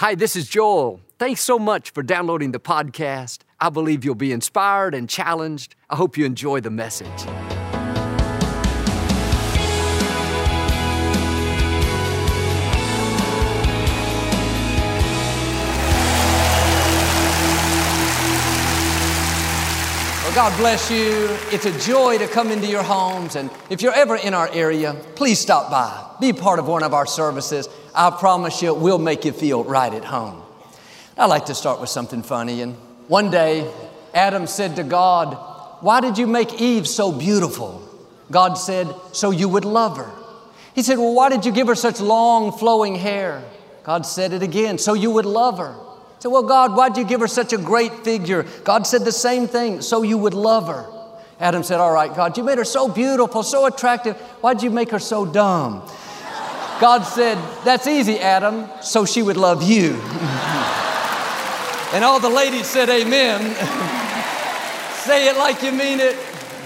Hi, this is Joel. Thanks so much for downloading the podcast. I believe you'll be inspired and challenged. I hope you enjoy the message. God bless you. It's a joy to come into your homes. And if you're ever in our area, please stop by. Be part of one of our services. I promise you, we'll make you feel right at home. I like to start with something funny. And one day, Adam said to God, Why did you make Eve so beautiful? God said, So you would love her. He said, Well, why did you give her such long, flowing hair? God said it again, So you would love her. I said, Well, God, why'd you give her such a great figure? God said the same thing, So you would love her. Adam said, All right, God, you made her so beautiful, so attractive. Why'd you make her so dumb? God said, That's easy, Adam, so she would love you. and all the ladies said, Amen. Say it like you mean it.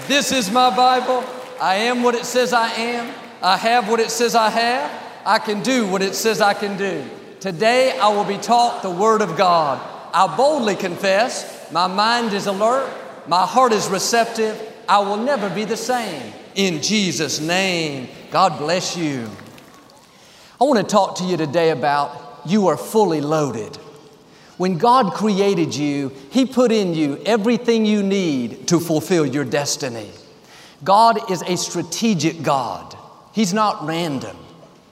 This is my Bible. I am what it says I am. I have what it says I have. I can do what it says I can do. Today I will be taught the Word of God. I boldly confess, my mind is alert, my heart is receptive. I will never be the same. In Jesus' name, God bless you. I want to talk to you today about you are fully loaded. When God created you, He put in you everything you need to fulfill your destiny. God is a strategic God, He's not random.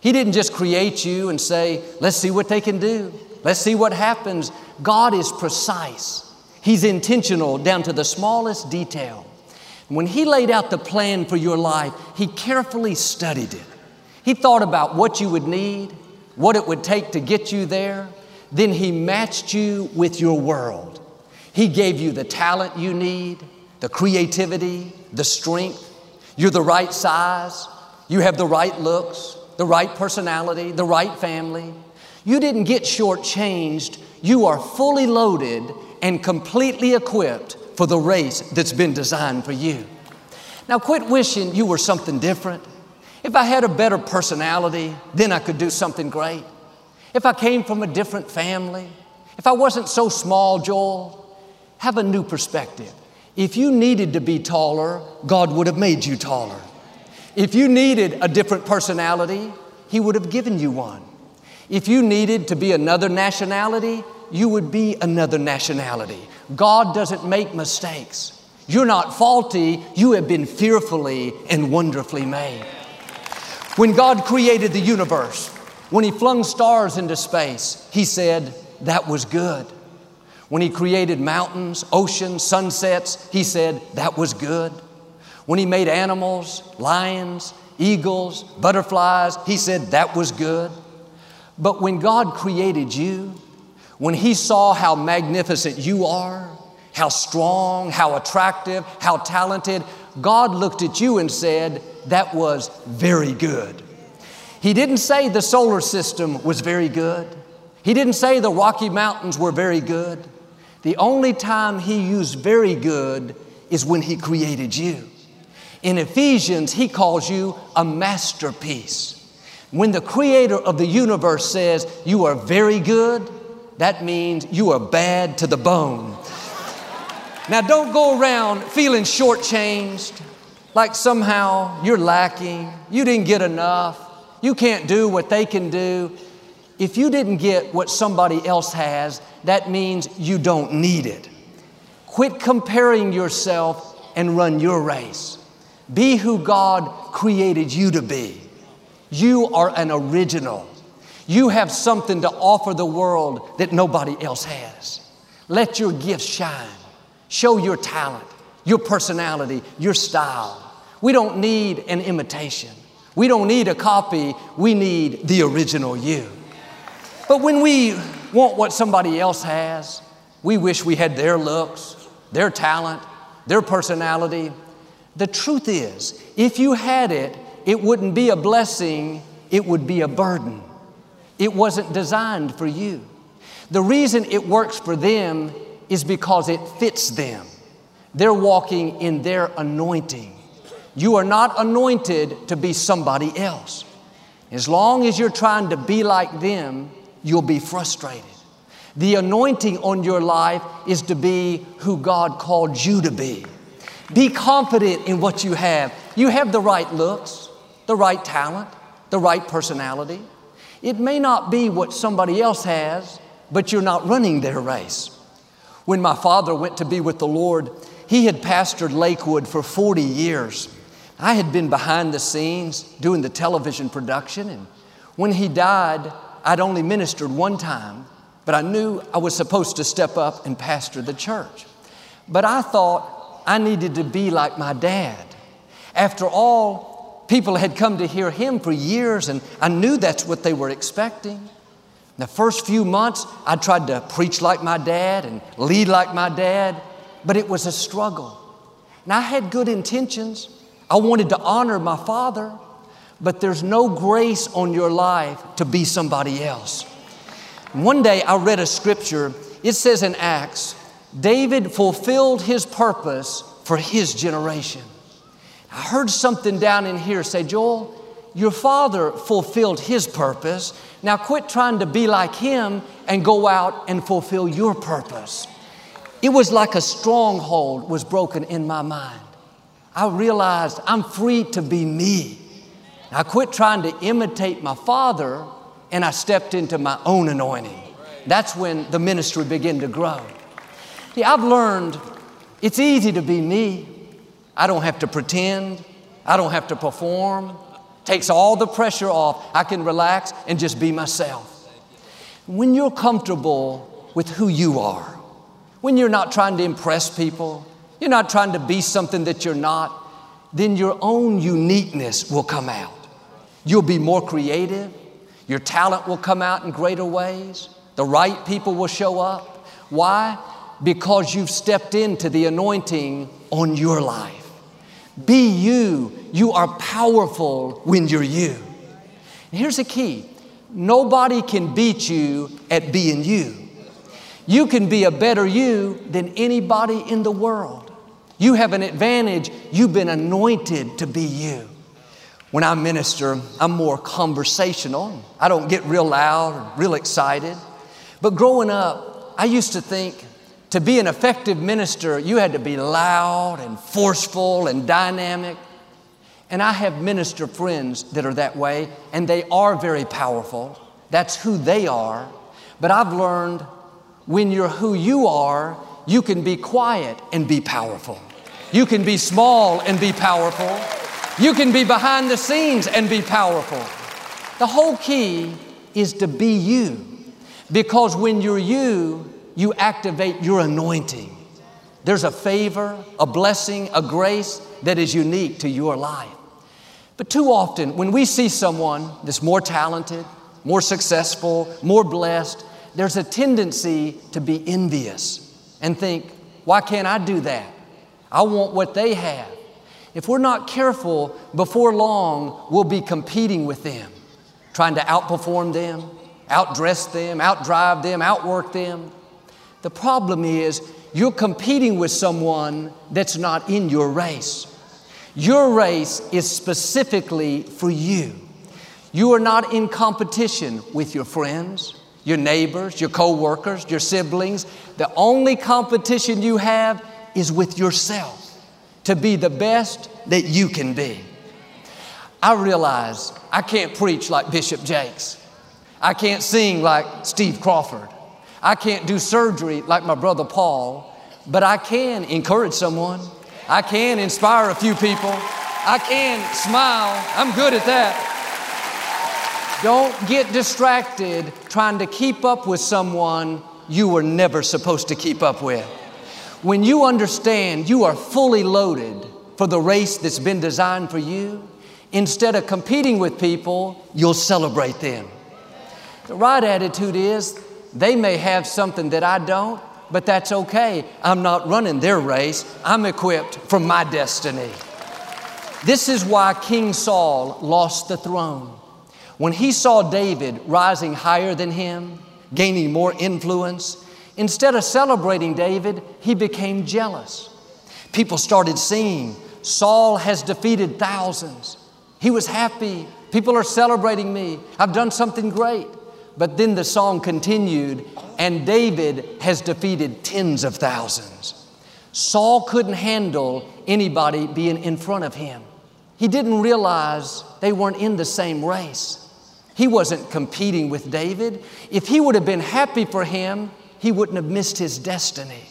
He didn't just create you and say, let's see what they can do, let's see what happens. God is precise, He's intentional down to the smallest detail. When He laid out the plan for your life, He carefully studied it. He thought about what you would need, what it would take to get you there. Then He matched you with your world. He gave you the talent you need, the creativity, the strength. You're the right size. You have the right looks, the right personality, the right family. You didn't get shortchanged. You are fully loaded and completely equipped for the race that's been designed for you. Now, quit wishing you were something different. If I had a better personality, then I could do something great. If I came from a different family, if I wasn't so small, Joel, have a new perspective. If you needed to be taller, God would have made you taller. If you needed a different personality, He would have given you one. If you needed to be another nationality, you would be another nationality. God doesn't make mistakes. You're not faulty, you have been fearfully and wonderfully made. When God created the universe, when He flung stars into space, He said, That was good. When He created mountains, oceans, sunsets, He said, That was good. When He made animals, lions, eagles, butterflies, He said, That was good. But when God created you, when He saw how magnificent you are, how strong, how attractive, how talented, God looked at you and said, That was very good. He didn't say the solar system was very good. He didn't say the Rocky Mountains were very good. The only time He used very good is when He created you. In Ephesians, He calls you a masterpiece. When the Creator of the universe says you are very good, that means you are bad to the bone. Now, don't go around feeling shortchanged, like somehow you're lacking, you didn't get enough, you can't do what they can do. If you didn't get what somebody else has, that means you don't need it. Quit comparing yourself and run your race. Be who God created you to be. You are an original. You have something to offer the world that nobody else has. Let your gifts shine. Show your talent, your personality, your style. We don't need an imitation. We don't need a copy. We need the original you. But when we want what somebody else has, we wish we had their looks, their talent, their personality. The truth is, if you had it, it wouldn't be a blessing, it would be a burden. It wasn't designed for you. The reason it works for them is because it fits them. They're walking in their anointing. You are not anointed to be somebody else. As long as you're trying to be like them, you'll be frustrated. The anointing on your life is to be who God called you to be. Be confident in what you have. You have the right looks, the right talent, the right personality. It may not be what somebody else has, but you're not running their race. When my father went to be with the Lord, he had pastored Lakewood for 40 years. I had been behind the scenes doing the television production, and when he died, I'd only ministered one time, but I knew I was supposed to step up and pastor the church. But I thought I needed to be like my dad. After all, people had come to hear him for years, and I knew that's what they were expecting. The first few months, I tried to preach like my dad and lead like my dad, but it was a struggle. And I had good intentions. I wanted to honor my father, but there's no grace on your life to be somebody else. One day I read a scripture, it says in Acts, David fulfilled his purpose for his generation. I heard something down in here say, Joel, your father fulfilled his purpose. Now quit trying to be like him and go out and fulfill your purpose. It was like a stronghold was broken in my mind. I realized I'm free to be me. I quit trying to imitate my father and I stepped into my own anointing. That's when the ministry began to grow. Yeah, I've learned it's easy to be me. I don't have to pretend. I don't have to perform. Takes all the pressure off. I can relax and just be myself. When you're comfortable with who you are, when you're not trying to impress people, you're not trying to be something that you're not, then your own uniqueness will come out. You'll be more creative. Your talent will come out in greater ways. The right people will show up. Why? Because you've stepped into the anointing on your life. Be you. You are powerful when you're you. And here's the key nobody can beat you at being you. You can be a better you than anybody in the world. You have an advantage. You've been anointed to be you. When I minister, I'm more conversational. I don't get real loud real excited. But growing up, I used to think to be an effective minister, you had to be loud and forceful and dynamic. And I have minister friends that are that way, and they are very powerful. That's who they are. But I've learned when you're who you are, you can be quiet and be powerful. You can be small and be powerful. You can be behind the scenes and be powerful. The whole key is to be you. Because when you're you, you activate your anointing. There's a favor, a blessing, a grace that is unique to your life. But too often, when we see someone that's more talented, more successful, more blessed, there's a tendency to be envious and think, why can't I do that? I want what they have. If we're not careful, before long, we'll be competing with them, trying to outperform them, outdress them, outdrive them, outwork them. The problem is you're competing with someone that's not in your race. Your race is specifically for you. You are not in competition with your friends, your neighbors, your co-workers, your siblings. The only competition you have is with yourself to be the best that you can be. I realize I can't preach like Bishop Jakes. I can't sing like Steve Crawford. I can't do surgery like my brother Paul, but I can encourage someone. I can inspire a few people. I can smile. I'm good at that. Don't get distracted trying to keep up with someone you were never supposed to keep up with. When you understand you are fully loaded for the race that's been designed for you, instead of competing with people, you'll celebrate them. The right attitude is they may have something that I don't, but that's okay. I'm not running their race. I'm equipped for my destiny. This is why King Saul lost the throne. When he saw David rising higher than him, gaining more influence, instead of celebrating David, he became jealous. People started singing, Saul has defeated thousands. He was happy. People are celebrating me. I've done something great. But then the song continued, and David has defeated tens of thousands. Saul couldn't handle anybody being in front of him. He didn't realize they weren't in the same race. He wasn't competing with David. If he would have been happy for him, he wouldn't have missed his destiny.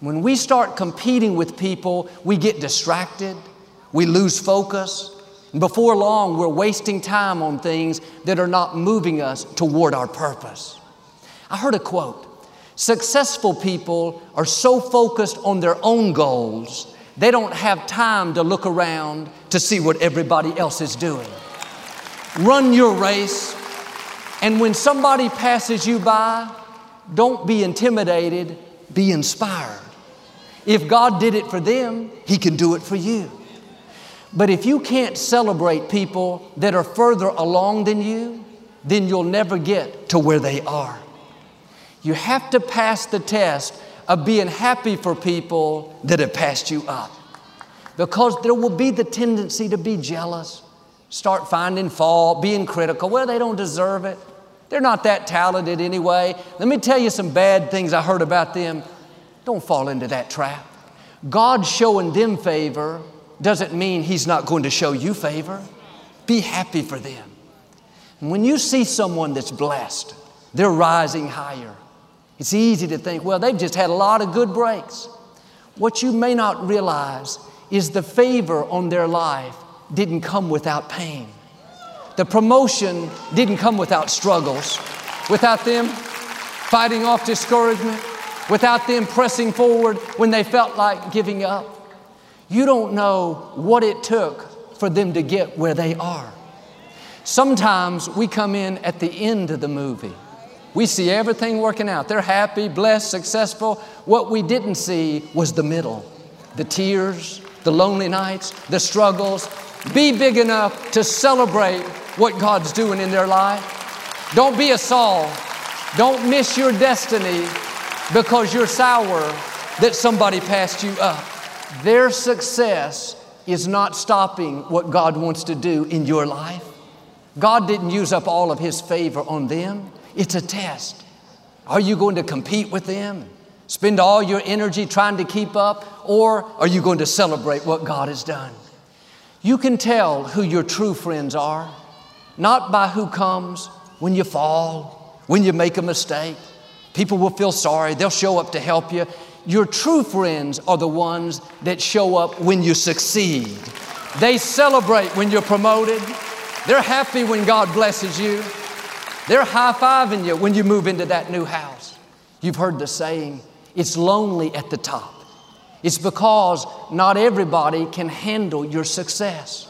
When we start competing with people, we get distracted, we lose focus, and before long, we're wasting time on things that are not moving us toward our purpose. I heard a quote Successful people are so focused on their own goals, they don't have time to look around to see what everybody else is doing. Run your race, and when somebody passes you by, don't be intimidated, be inspired. If God did it for them, He can do it for you. But if you can't celebrate people that are further along than you, then you'll never get to where they are. You have to pass the test of being happy for people that have passed you up. Because there will be the tendency to be jealous, start finding fault, being critical. Well, they don't deserve it. They're not that talented anyway. Let me tell you some bad things I heard about them. Don't fall into that trap. God showing them favor doesn't mean He's not going to show you favor. Be happy for them. When you see someone that's blessed, they're rising higher. It's easy to think, well, they've just had a lot of good breaks. What you may not realize is the favor on their life didn't come without pain. The promotion didn't come without struggles, without them fighting off discouragement, without them pressing forward when they felt like giving up. You don't know what it took for them to get where they are. Sometimes we come in at the end of the movie. We see everything working out. They're happy, blessed, successful. What we didn't see was the middle the tears, the lonely nights, the struggles. Be big enough to celebrate what God's doing in their life. Don't be a Saul. Don't miss your destiny because you're sour that somebody passed you up. Their success is not stopping what God wants to do in your life. God didn't use up all of His favor on them. It's a test. Are you going to compete with them? Spend all your energy trying to keep up? Or are you going to celebrate what God has done? You can tell who your true friends are, not by who comes when you fall, when you make a mistake. People will feel sorry, they'll show up to help you. Your true friends are the ones that show up when you succeed. They celebrate when you're promoted. They're happy when God blesses you. They're high fiving you when you move into that new house. You've heard the saying, it's lonely at the top. It's because not everybody can handle your success.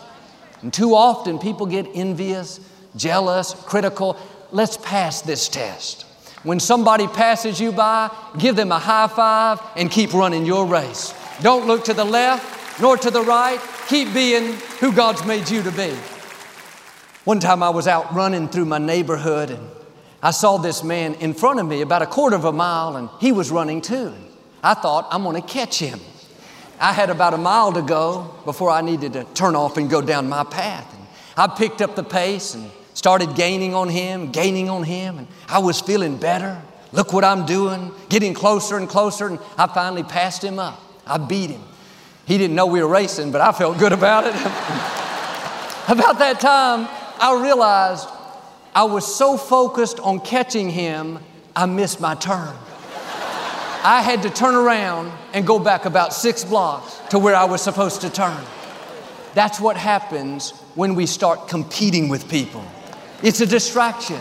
And too often people get envious, jealous, critical. Let's pass this test. When somebody passes you by, give them a high five and keep running your race. Don't look to the left nor to the right. Keep being who God's made you to be. One time I was out running through my neighborhood and I saw this man in front of me about a quarter of a mile and he was running too. I thought, I'm gonna catch him. I had about a mile to go before I needed to turn off and go down my path. And I picked up the pace and started gaining on him, gaining on him, and I was feeling better. Look what I'm doing, getting closer and closer, and I finally passed him up. I beat him. He didn't know we were racing, but I felt good about it. about that time, I realized I was so focused on catching him, I missed my turn. I had to turn around and go back about six blocks to where I was supposed to turn. That's what happens when we start competing with people. It's a distraction.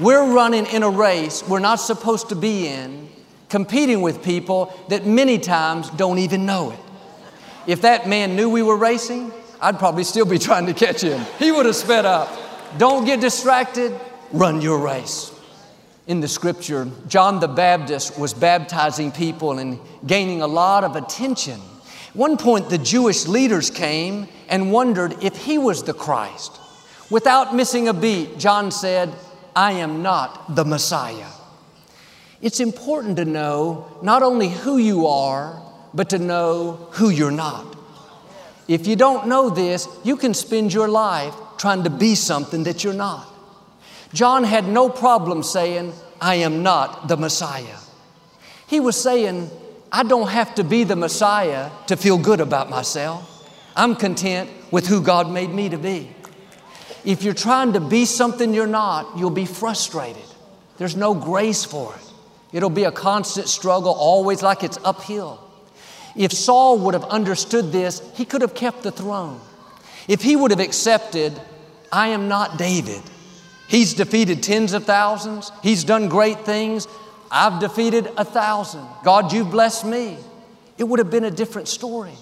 We're running in a race we're not supposed to be in, competing with people that many times don't even know it. If that man knew we were racing, I'd probably still be trying to catch him. He would have sped up. Don't get distracted, run your race. In the scripture, John the Baptist was baptizing people and gaining a lot of attention. At one point, the Jewish leaders came and wondered if he was the Christ. Without missing a beat, John said, I am not the Messiah. It's important to know not only who you are, but to know who you're not. If you don't know this, you can spend your life trying to be something that you're not. John had no problem saying, I am not the Messiah. He was saying, I don't have to be the Messiah to feel good about myself. I'm content with who God made me to be. If you're trying to be something you're not, you'll be frustrated. There's no grace for it. It'll be a constant struggle, always like it's uphill. If Saul would have understood this, he could have kept the throne. If he would have accepted, I am not David. He's defeated tens of thousands, he's done great things. I've defeated a thousand. God, you've blessed me. It would have been a different story.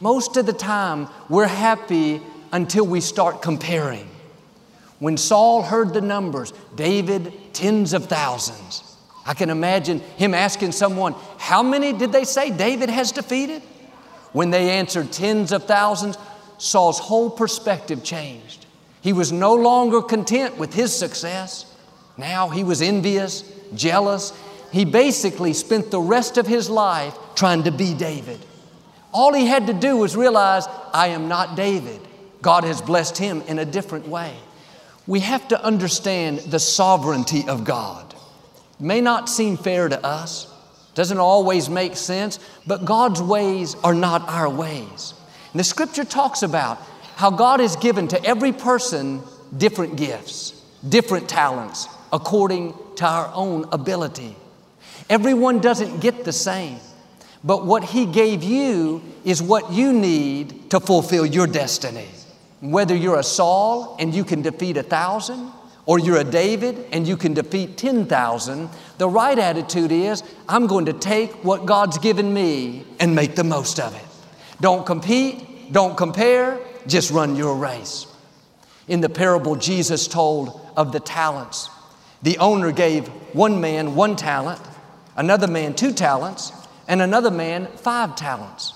Most of the time, we're happy until we start comparing. When Saul heard the numbers, David, tens of thousands, I can imagine him asking someone, How many did they say David has defeated? When they answered tens of thousands, Saul's whole perspective changed. He was no longer content with his success. Now he was envious, jealous. He basically spent the rest of his life trying to be David. All he had to do was realize, I am not David. God has blessed him in a different way. We have to understand the sovereignty of God. It may not seem fair to us, doesn't always make sense, but God's ways are not our ways. And the scripture talks about how God has given to every person different gifts, different talents, according to our own ability. Everyone doesn't get the same. But what He gave you is what you need to fulfill your destiny. Whether you're a Saul and you can defeat a thousand, or you're a David and you can defeat 10,000, the right attitude is I'm going to take what God's given me and make the most of it. Don't compete, don't compare, just run your race. In the parable Jesus told of the talents, the owner gave one man one talent, another man two talents, and another man five talents.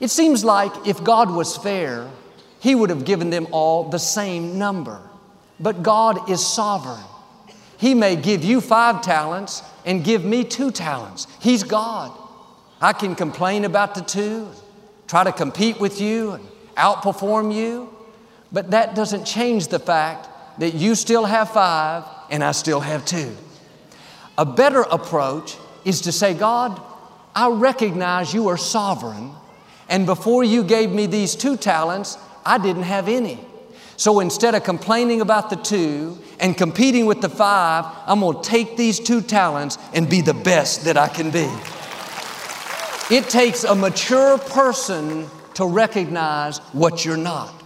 It seems like if God was fair, He would have given them all the same number. But God is sovereign. He may give you five talents and give me two talents. He's God. I can complain about the two, try to compete with you and outperform you, but that doesn't change the fact that you still have five and I still have two. A better approach is to say, God, I recognize you are sovereign, and before you gave me these two talents, I didn't have any. So instead of complaining about the two and competing with the five, I'm to take these two talents and be the best that I can be. It takes a mature person to recognize what you're not.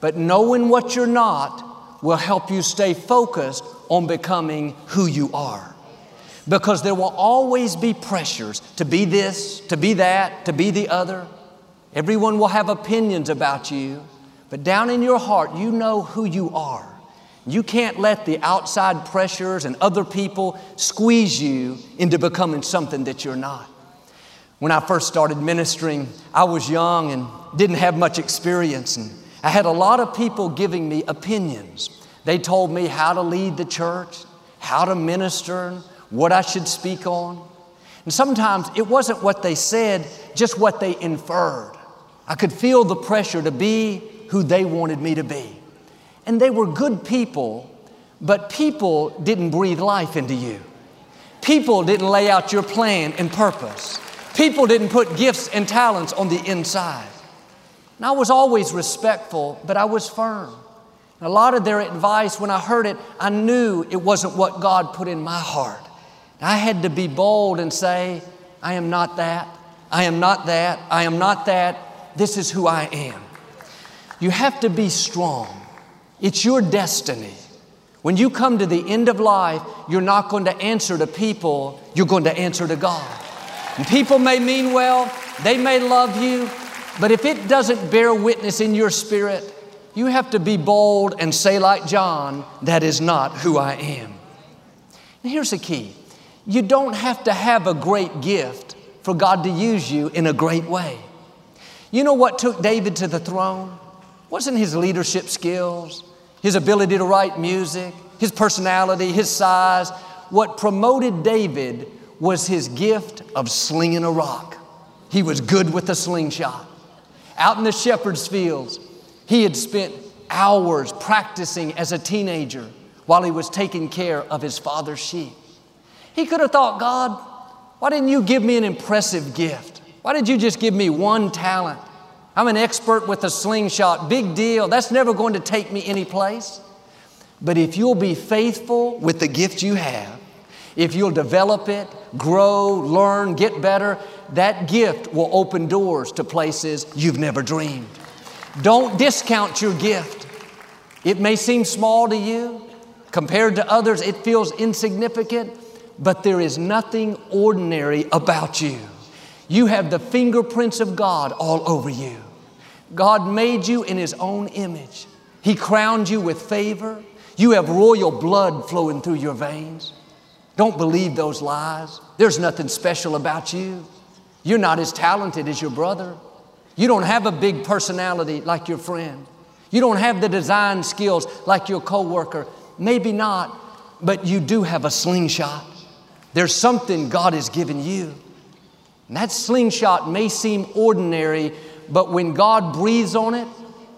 But knowing what you're not will help you stay focused on becoming who you are because there will always be pressures to be this, to be that, to be the other. Everyone will have opinions about you, but down in your heart, you know who you are. You can't let the outside pressures and other people squeeze you into becoming something that you're not. When I first started ministering, I was young and didn't have much experience, and I had a lot of people giving me opinions. They told me how to lead the church, how to minister, what I should speak on. And sometimes it wasn't what they said, just what they inferred. I could feel the pressure to be who they wanted me to be. And they were good people, but people didn't breathe life into you. People didn't lay out your plan and purpose. People didn't put gifts and talents on the inside. And I was always respectful, but I was firm. And a lot of their advice, when I heard it, I knew it wasn't what God put in my heart. I had to be bold and say, I am not that. I am not that. I am not that. This is who I am. You have to be strong. It's your destiny. When you come to the end of life, you're not going to answer to people, you're going to answer to God. People may mean well, they may love you, but if it doesn't bear witness in your spirit, you have to be bold and say, like John, that is not who I am. And here's the key you don't have to have a great gift for God to use you in a great way. You know what took David to the throne? Wasn't his leadership skills, his ability to write music, his personality, his size. What promoted David was his gift of slinging a rock. He was good with a slingshot. Out in the shepherd's fields, he had spent hours practicing as a teenager while he was taking care of his father's sheep. He could have thought, God, why didn't you give me an impressive gift? Why did you just give me one talent? I'm an expert with a slingshot. Big deal. That's never going to take me anyplace. But if you'll be faithful with the gift you have, if you'll develop it, grow, learn, get better, that gift will open doors to places you've never dreamed. Don't discount your gift. It may seem small to you. Compared to others, it feels insignificant, but there is nothing ordinary about you. You have the fingerprints of God all over you. God made you in His own image. He crowned you with favor. You have royal blood flowing through your veins. Don't believe those lies. There's nothing special about you. You're not as talented as your brother. You don't have a big personality like your friend. You don't have the design skills like your coworker. Maybe not, but you do have a slingshot. There's something God has given you. And that slingshot may seem ordinary, but when God breathes on it,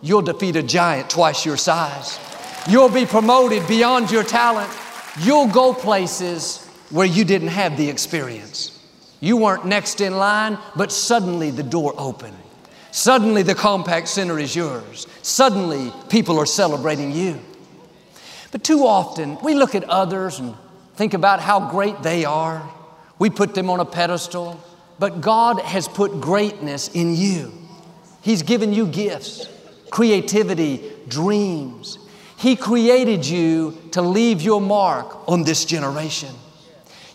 you'll defeat a giant twice your size. You'll be promoted beyond your talent. You'll go places where you didn't have the experience. You weren't next in line, but suddenly the door opened. Suddenly the Compaq Center is yours. Suddenly people are celebrating you. But too often we look at others and think about how great they are. We put them on a pedestal, but God has put greatness in you. He's given you gifts, creativity, dreams. He created you to leave your mark on this generation.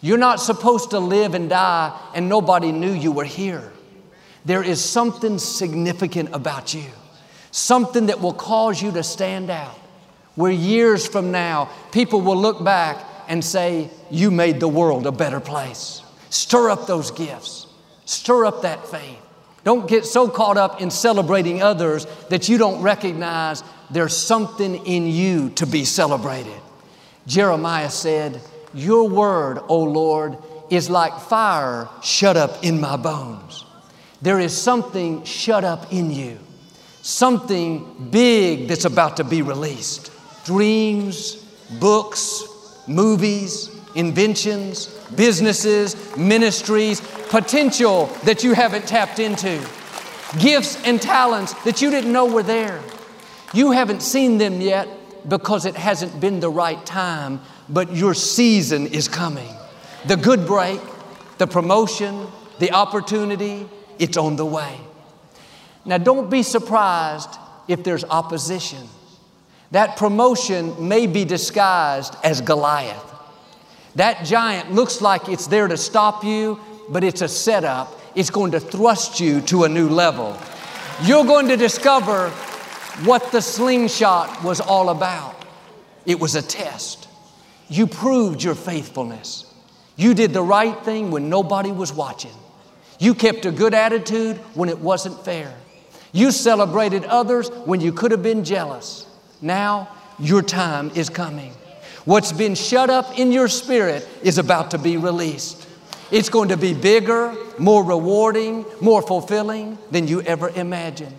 You're not supposed to live and die and nobody knew you were here. There is something significant about you, something that will cause you to stand out. Where years from now, people will look back and say, You made the world a better place. Stir up those gifts, stir up that faith. Don't get so caught up in celebrating others that you don't recognize there's something in you to be celebrated. Jeremiah said, Your word, O Lord, is like fire shut up in my bones. There is something shut up in you, something big that's about to be released. Dreams, books, movies, inventions, businesses, ministries, potential that you haven't tapped into, gifts and talents that you didn't know were there. You haven't seen them yet because it hasn't been the right time, but your season is coming. The good break, the promotion, the opportunity, it's on the way. Now, don't be surprised if there's opposition. That promotion may be disguised as Goliath. That giant looks like it's there to stop you, but it's a setup. It's going to thrust you to a new level. You're going to discover what the slingshot was all about. It was a test. You proved your faithfulness. You did the right thing when nobody was watching. You kept a good attitude when it wasn't fair. You celebrated others when you could have been jealous. Now your time is coming. What's been shut up in your spirit is about to be released. It's going to be bigger, more rewarding, more fulfilling than you ever imagined.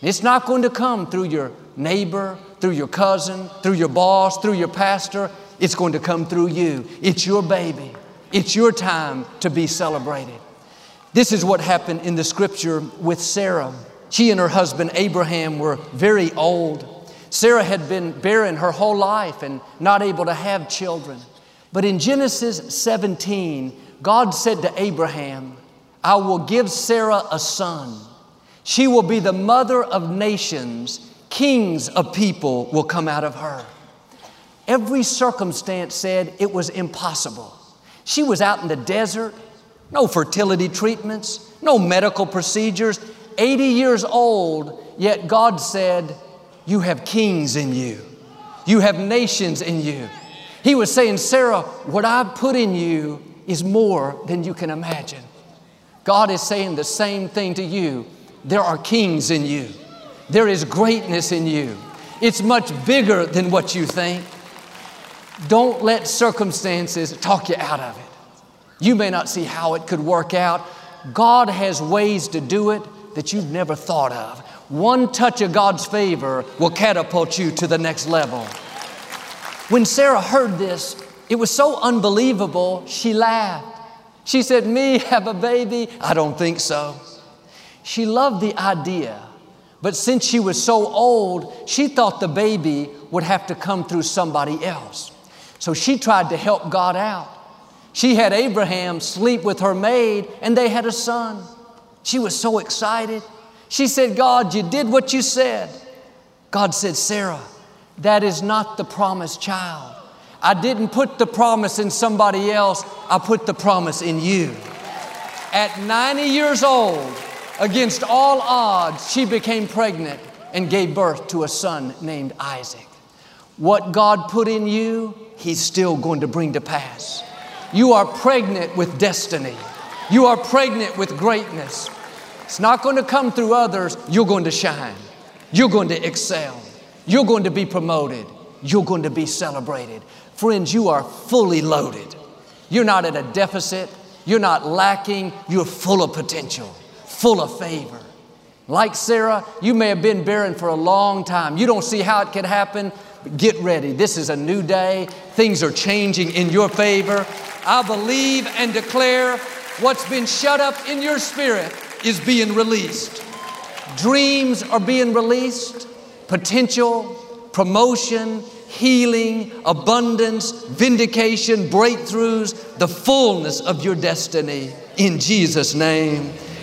It's not going to come through your neighbor, through your cousin, through your boss, through your pastor. It's going to come through you. It's your baby. It's your time to be celebrated. This is what happened in the scripture with Sarah. She and her husband Abraham were very old. Sarah had been barren her whole life and not able to have children. But in Genesis 17, God said to Abraham, I will give Sarah a son. She will be the mother of nations. Kings of people will come out of her. Every circumstance said it was impossible. She was out in the desert, no fertility treatments, no medical procedures, 80 years old, yet God said, you have kings in you. You have nations in you. He was saying, Sarah, what I've put in you is more than you can imagine. God is saying the same thing to you. There are kings in you, there is greatness in you. It's much bigger than what you think. Don't let circumstances talk you out of it. You may not see how it could work out. God has ways to do it that you've never thought of. One touch of God's favor will catapult you to the next level. When Sarah heard this, it was so unbelievable, she laughed. She said, Me have a baby? I don't think so. She loved the idea, but since she was so old, she thought the baby would have to come through somebody else. So she tried to help God out. She had Abraham sleep with her maid, and they had a son. She was so excited. She said, God, you did what you said. God said, Sarah, that is not the promised child. I didn't put the promise in somebody else, I put the promise in you. At 90 years old, against all odds, she became pregnant and gave birth to a son named Isaac. What God put in you, He's still going to bring to pass. You are pregnant with destiny. You are pregnant with greatness. It's not going to come through others, you're going to shine. You're going to excel. You're going to be promoted. You're going to be celebrated. Friends, you are fully loaded. You're not at a deficit. You're not lacking. You're full of potential, full of favor. Like Sarah, you may have been barren for a long time. You don't see how it could happen. Get ready. This is a new day. Things are changing in your favor. I believe and declare what's been shut up in your spirit is being released. Dreams are being released, potential, promotion, healing, abundance, vindication, breakthroughs, the fullness of your destiny in Jesus' name.